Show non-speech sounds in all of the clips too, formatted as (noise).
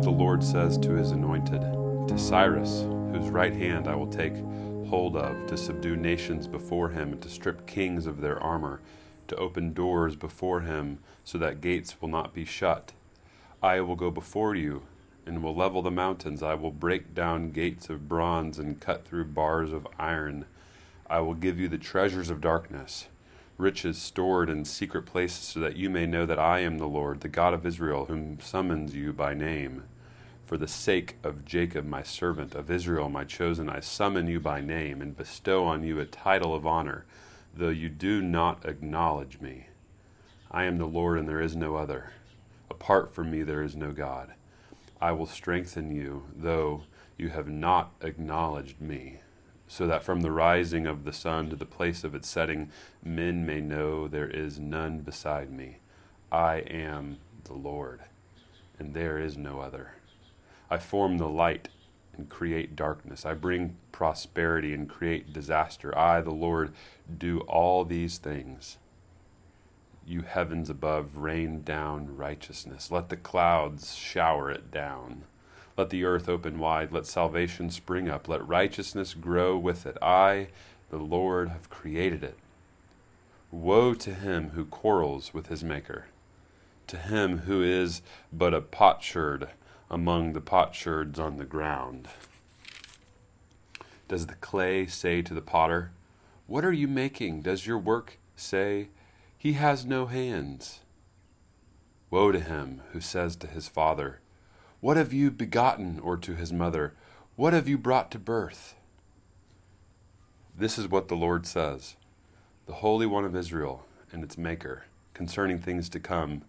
what the Lord says to his anointed, to Cyrus, whose right hand I will take hold of, to subdue nations before him, and to strip kings of their armor, to open doors before him, so that gates will not be shut. I will go before you, and will level the mountains. I will break down gates of bronze and cut through bars of iron. I will give you the treasures of darkness, riches stored in secret places, so that you may know that I am the Lord, the God of Israel, whom summons you by name. For the sake of Jacob, my servant, of Israel, my chosen, I summon you by name and bestow on you a title of honor, though you do not acknowledge me. I am the Lord, and there is no other. Apart from me, there is no God. I will strengthen you, though you have not acknowledged me, so that from the rising of the sun to the place of its setting, men may know there is none beside me. I am the Lord, and there is no other. I form the light and create darkness. I bring prosperity and create disaster. I, the Lord, do all these things. You heavens above, rain down righteousness. Let the clouds shower it down. Let the earth open wide. Let salvation spring up. Let righteousness grow with it. I, the Lord, have created it. Woe to him who quarrels with his Maker, to him who is but a potsherd among the potsherds on the ground. Does the clay say to the potter, What are you making? Does your work say, He has no hands? Woe to him who says to his father, What have you begotten? or to his mother, What have you brought to birth? This is what the Lord says, the Holy One of Israel and its Maker, concerning things to come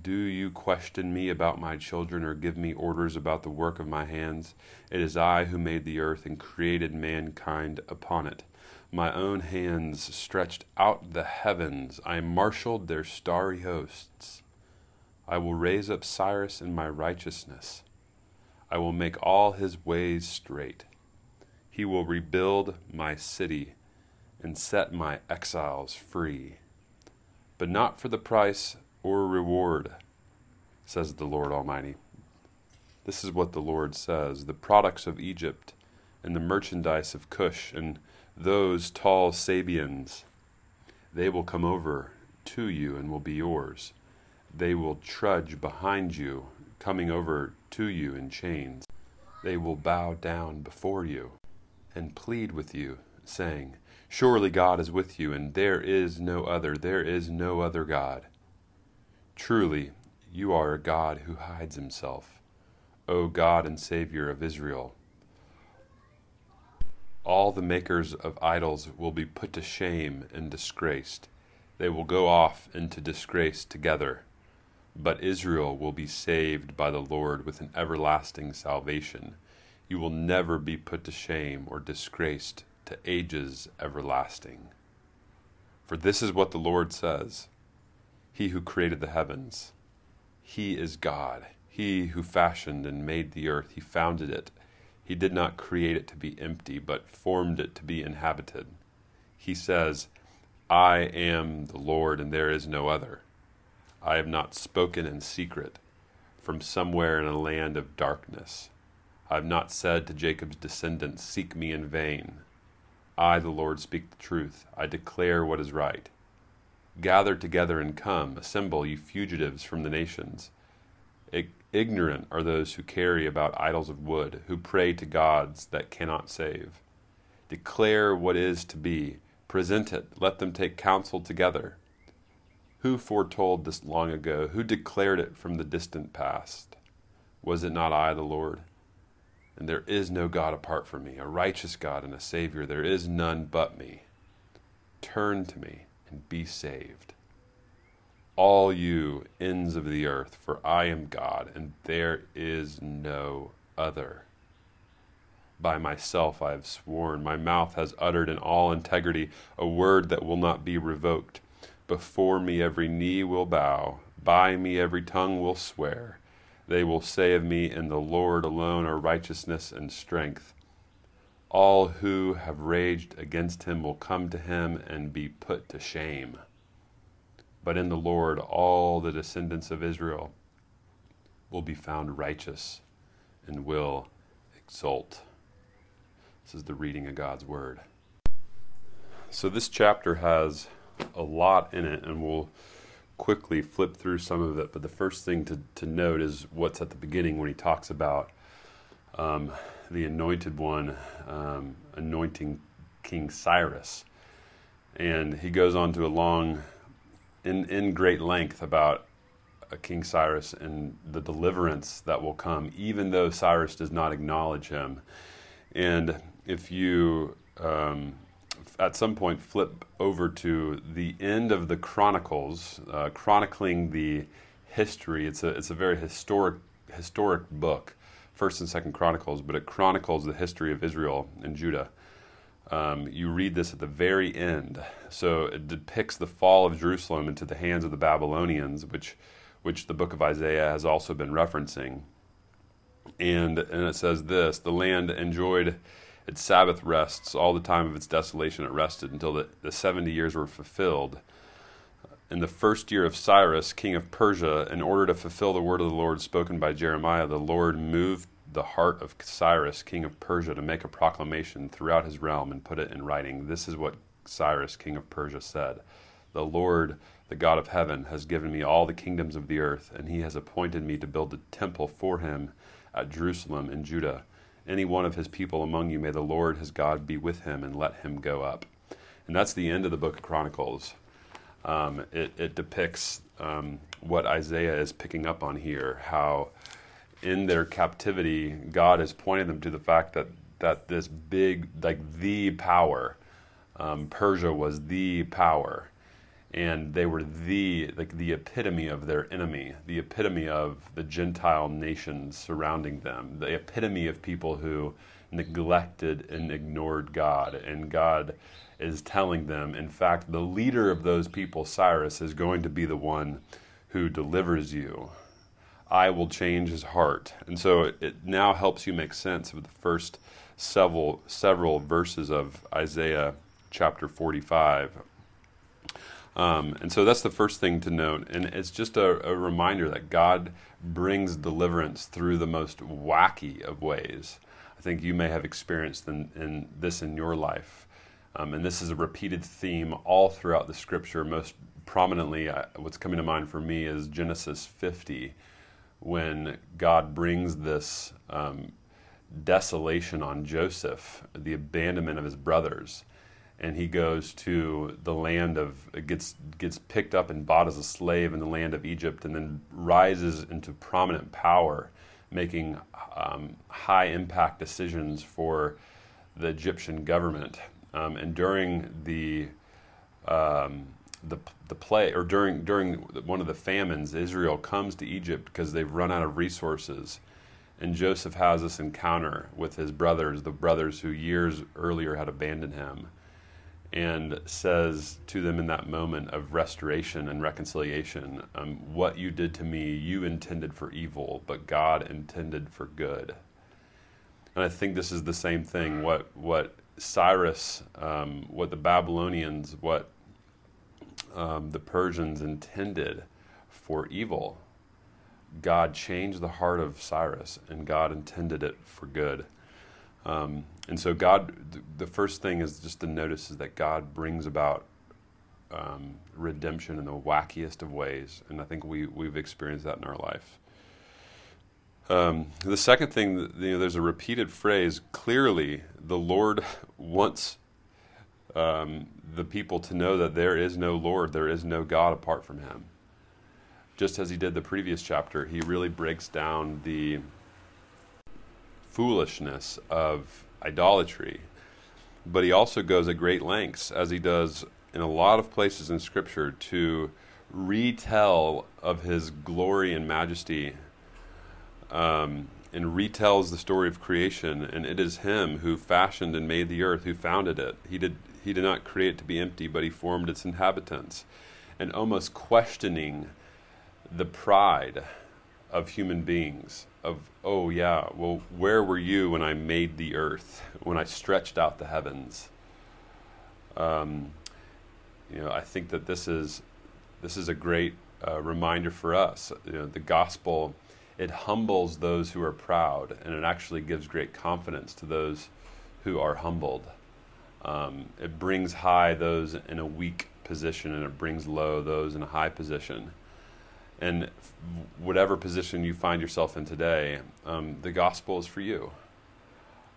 do you question me about my children, or give me orders about the work of my hands? It is I who made the earth and created mankind upon it. My own hands stretched out the heavens, I marshaled their starry hosts. I will raise up Cyrus in my righteousness. I will make all his ways straight. He will rebuild my city and set my exiles free, but not for the price or reward, says the Lord Almighty. This is what the Lord says the products of Egypt and the merchandise of Cush and those tall Sabeans, they will come over to you and will be yours. They will trudge behind you, coming over to you in chains. They will bow down before you and plead with you, saying, Surely God is with you, and there is no other, there is no other God. Truly, you are a God who hides himself, O God and Savior of Israel. All the makers of idols will be put to shame and disgraced. They will go off into disgrace together. But Israel will be saved by the Lord with an everlasting salvation. You will never be put to shame or disgraced to ages everlasting. For this is what the Lord says he who created the heavens. He is God. He who fashioned and made the earth. He founded it. He did not create it to be empty, but formed it to be inhabited. He says, I am the Lord, and there is no other. I have not spoken in secret from somewhere in a land of darkness. I have not said to Jacob's descendants, Seek me in vain. I, the Lord, speak the truth. I declare what is right. Gather together and come, assemble, you fugitives from the nations. ignorant are those who carry about idols of wood, who pray to gods that cannot save. Declare what is to be, present it, let them take counsel together. Who foretold this long ago? Who declared it from the distant past? Was it not I, the Lord? And there is no God apart from me, a righteous God and a Savior. There is none but me. Turn to me and be saved. All you ends of the earth, for I am God, and there is no other. By myself I have sworn, my mouth has uttered in all integrity a word that will not be revoked. Before me every knee will bow, by me every tongue will swear. They will say of me, In the Lord alone are righteousness and strength. All who have raged against him will come to him and be put to shame. But in the Lord, all the descendants of Israel will be found righteous and will exult. This is the reading of God's Word. So, this chapter has a lot in it, and we'll quickly flip through some of it. But the first thing to, to note is what's at the beginning when he talks about um, the anointed one um, anointing King Cyrus. And he goes on to a long, in, in great length, about King Cyrus and the deliverance that will come, even though Cyrus does not acknowledge him. And if you um, at some point flip over to the end of the Chronicles, uh, chronicling the history, it's a it's a very historic historic book, First and Second Chronicles, but it chronicles the history of Israel and Judah. Um, you read this at the very end, so it depicts the fall of Jerusalem into the hands of the Babylonians, which which the book of Isaiah has also been referencing. And, and it says this the land enjoyed its Sabbath rests, all the time of its desolation it rested until the, the 70 years were fulfilled. In the first year of Cyrus, king of Persia, in order to fulfill the word of the Lord spoken by Jeremiah, the Lord moved the heart of Cyrus, king of Persia, to make a proclamation throughout his realm and put it in writing. This is what Cyrus, king of Persia, said The Lord the God of heaven, has given me all the kingdoms of the earth, and he has appointed me to build a temple for him at Jerusalem in Judah. Any one of his people among you, may the Lord his God be with him, and let him go up. And that's the end of the book of Chronicles. Um, it, it, depicts um, what Isaiah is picking up on here, how in their captivity, God is pointing them to the fact that, that this big, like the power, um, Persia was the power and they were the like the epitome of their enemy, the epitome of the Gentile nations surrounding them, the epitome of people who neglected and ignored God, and God is telling them, in fact, the leader of those people, Cyrus, is going to be the one who delivers you. I will change his heart. And so it, it now helps you make sense of the first several several verses of Isaiah chapter 45 um, and so that's the first thing to note. And it's just a, a, reminder that God brings deliverance through the most wacky of ways. I think you may have experienced in, in this in your life. Um, and this is a repeated theme all throughout the scripture. Most prominently, uh, what's coming to mind for me is Genesis 50, when God brings this um, desolation on Joseph, the abandonment of his brothers and he goes to the land of gets gets picked up and bought as a slave in the land of Egypt, and then rises into prominent power, making um, high impact decisions for the Egyptian government. Um, and during the um, the the play or during during one of the famines, Israel comes to Egypt because they've run out of resources. And Joseph has this encounter with his brothers, the brothers who years earlier had abandoned him and says to them in that moment of restoration and reconciliation, um, What you did to me, you intended for evil, but God intended for good. And I think this is the same thing. What, what Cyrus, um, what the Babylonians, what um, the Persians intended for evil, God changed the heart of Cyrus and God intended it for good. Um, and so God, the first thing is just to notice is that God brings about um, redemption in the wackiest of ways, and I think we we've experienced that in our life. Um, the second thing, you know, there's a repeated phrase. Clearly, the Lord (laughs) wants um, the people to know that there is no Lord, there is no God apart from Him. Just as He did the previous chapter, He really breaks down the foolishness of idolatry. But he also goes at great lengths, as he does in a lot of places in Scripture, to retell of his glory and majesty um, and retells the story of creation. And it is him who fashioned and made the earth, who founded it. He did, he did not create it to be empty, but he formed its inhabitants. And almost questioning the pride of human beings of oh yeah well where were you when i made the earth (laughs) when i stretched out the heavens um, you know i think that this is this is a great uh, reminder for us you know the gospel it humbles those who are proud, and it actually gives great confidence to those who are humbled. Um, it brings high those in a weak position, and it brings low those in a high position. And whatever position you find yourself in today, um, the gospel is for you.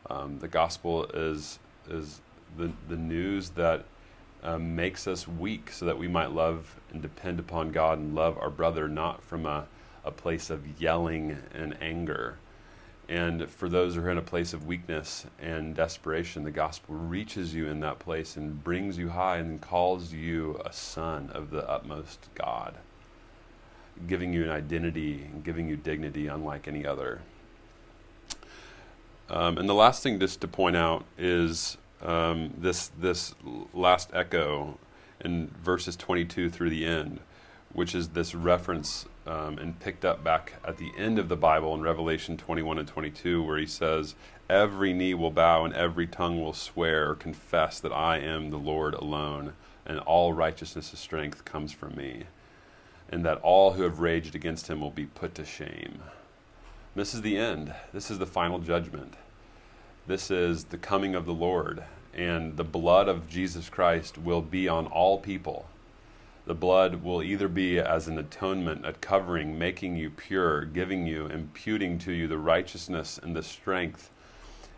Um, the gospel is is the the news that um, makes us weak, so that we might love and depend upon God and love our brother, not from a a place of yelling and anger. And for those who are in a place of weakness and desperation, the gospel reaches you in that place and brings you high and calls you a son of the utmost God, giving you an identity and giving you dignity unlike any other. Um, and the last thing just to point out is um, this this last echo in verses 22 through the end, which is this reference um, and picked up back at the end of the Bible in Revelation 21 and 22, where he says, Every knee will bow and every tongue will swear or confess that I am the Lord alone, and all righteousness of strength comes from me, and that all who have raged against him will be put to shame. This is the end. This is the final judgment. This is the coming of the Lord, and the blood of Jesus Christ will be on all people the blood will either be as an atonement, a covering, making you pure, giving you, imputing to you the righteousness and the strength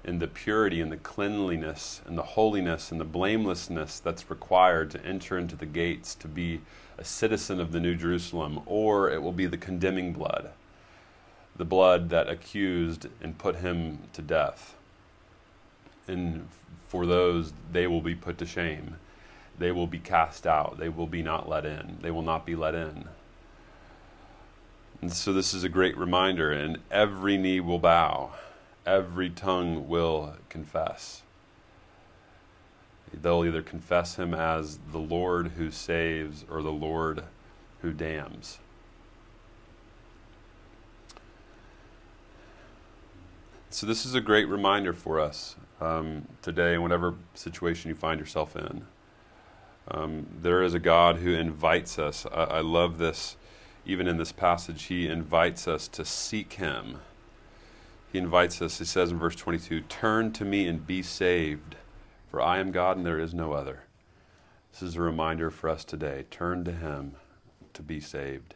and the purity and the cleanliness and the holiness and the blamelessness that's required to enter into the gates to be a citizen of the New Jerusalem, or it will be the condemning blood, the blood that accused and put him to death. And for those, they will be put to shame they will be cast out. They will be not let in. They will not be let in. And so this is a great reminder, and every knee will bow, every tongue will confess. They'll either confess him as the Lord who saves or the Lord who damns. So, this is a great reminder for us um, today, whatever situation you find yourself in. Um, there is a God who invites us. I, I love this, even in this passage, he invites us to seek him. He invites us, he says in verse 22 Turn to me and be saved, for I am God and there is no other. This is a reminder for us today. Turn to him to be saved.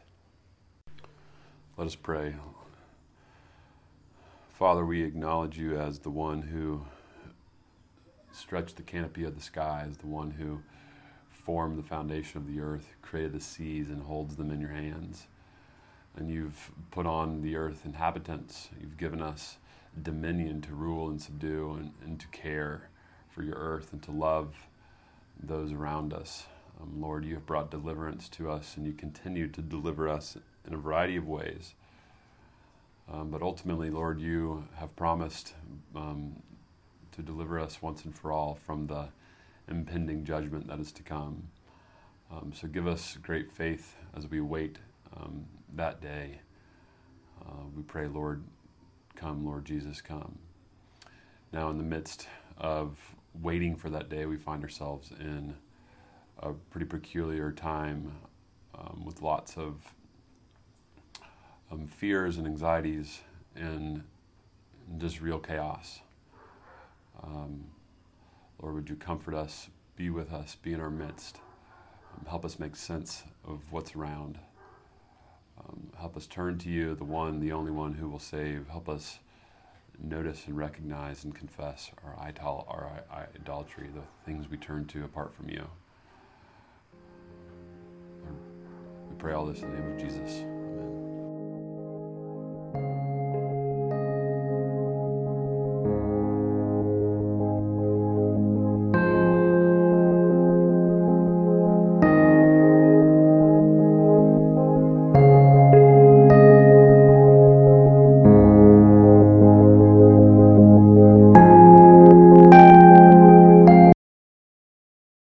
Let us pray. Father, we acknowledge you as the one who stretched the canopy of the skies, the one who formed the foundation of the earth, created the seas, and holds them in your hands. And you've put on the earth inhabitants. You've given us dominion to rule and subdue and, and to care for your earth and to love those around us. Um, Lord, you have brought deliverance to us and you continue to deliver us in a variety of ways. Um, but ultimately, Lord, you have promised um, to deliver us once and for all from the impending judgment that is to come. Um, so give us great faith as we wait um, that day. Uh, we pray, Lord, come, Lord Jesus, come. Now, in the midst of waiting for that day, we find ourselves in a pretty peculiar time um, with lots of um, fears and anxieties and just real chaos. Um, Lord, would you comfort us, be with us, be in our midst, um, help us make sense of what's around. Um, help us turn to you, the one, the only one who will save. Help us notice and recognize and confess our, idol- our idolatry, the things we turn to apart from you. We pray all this in the name of Jesus.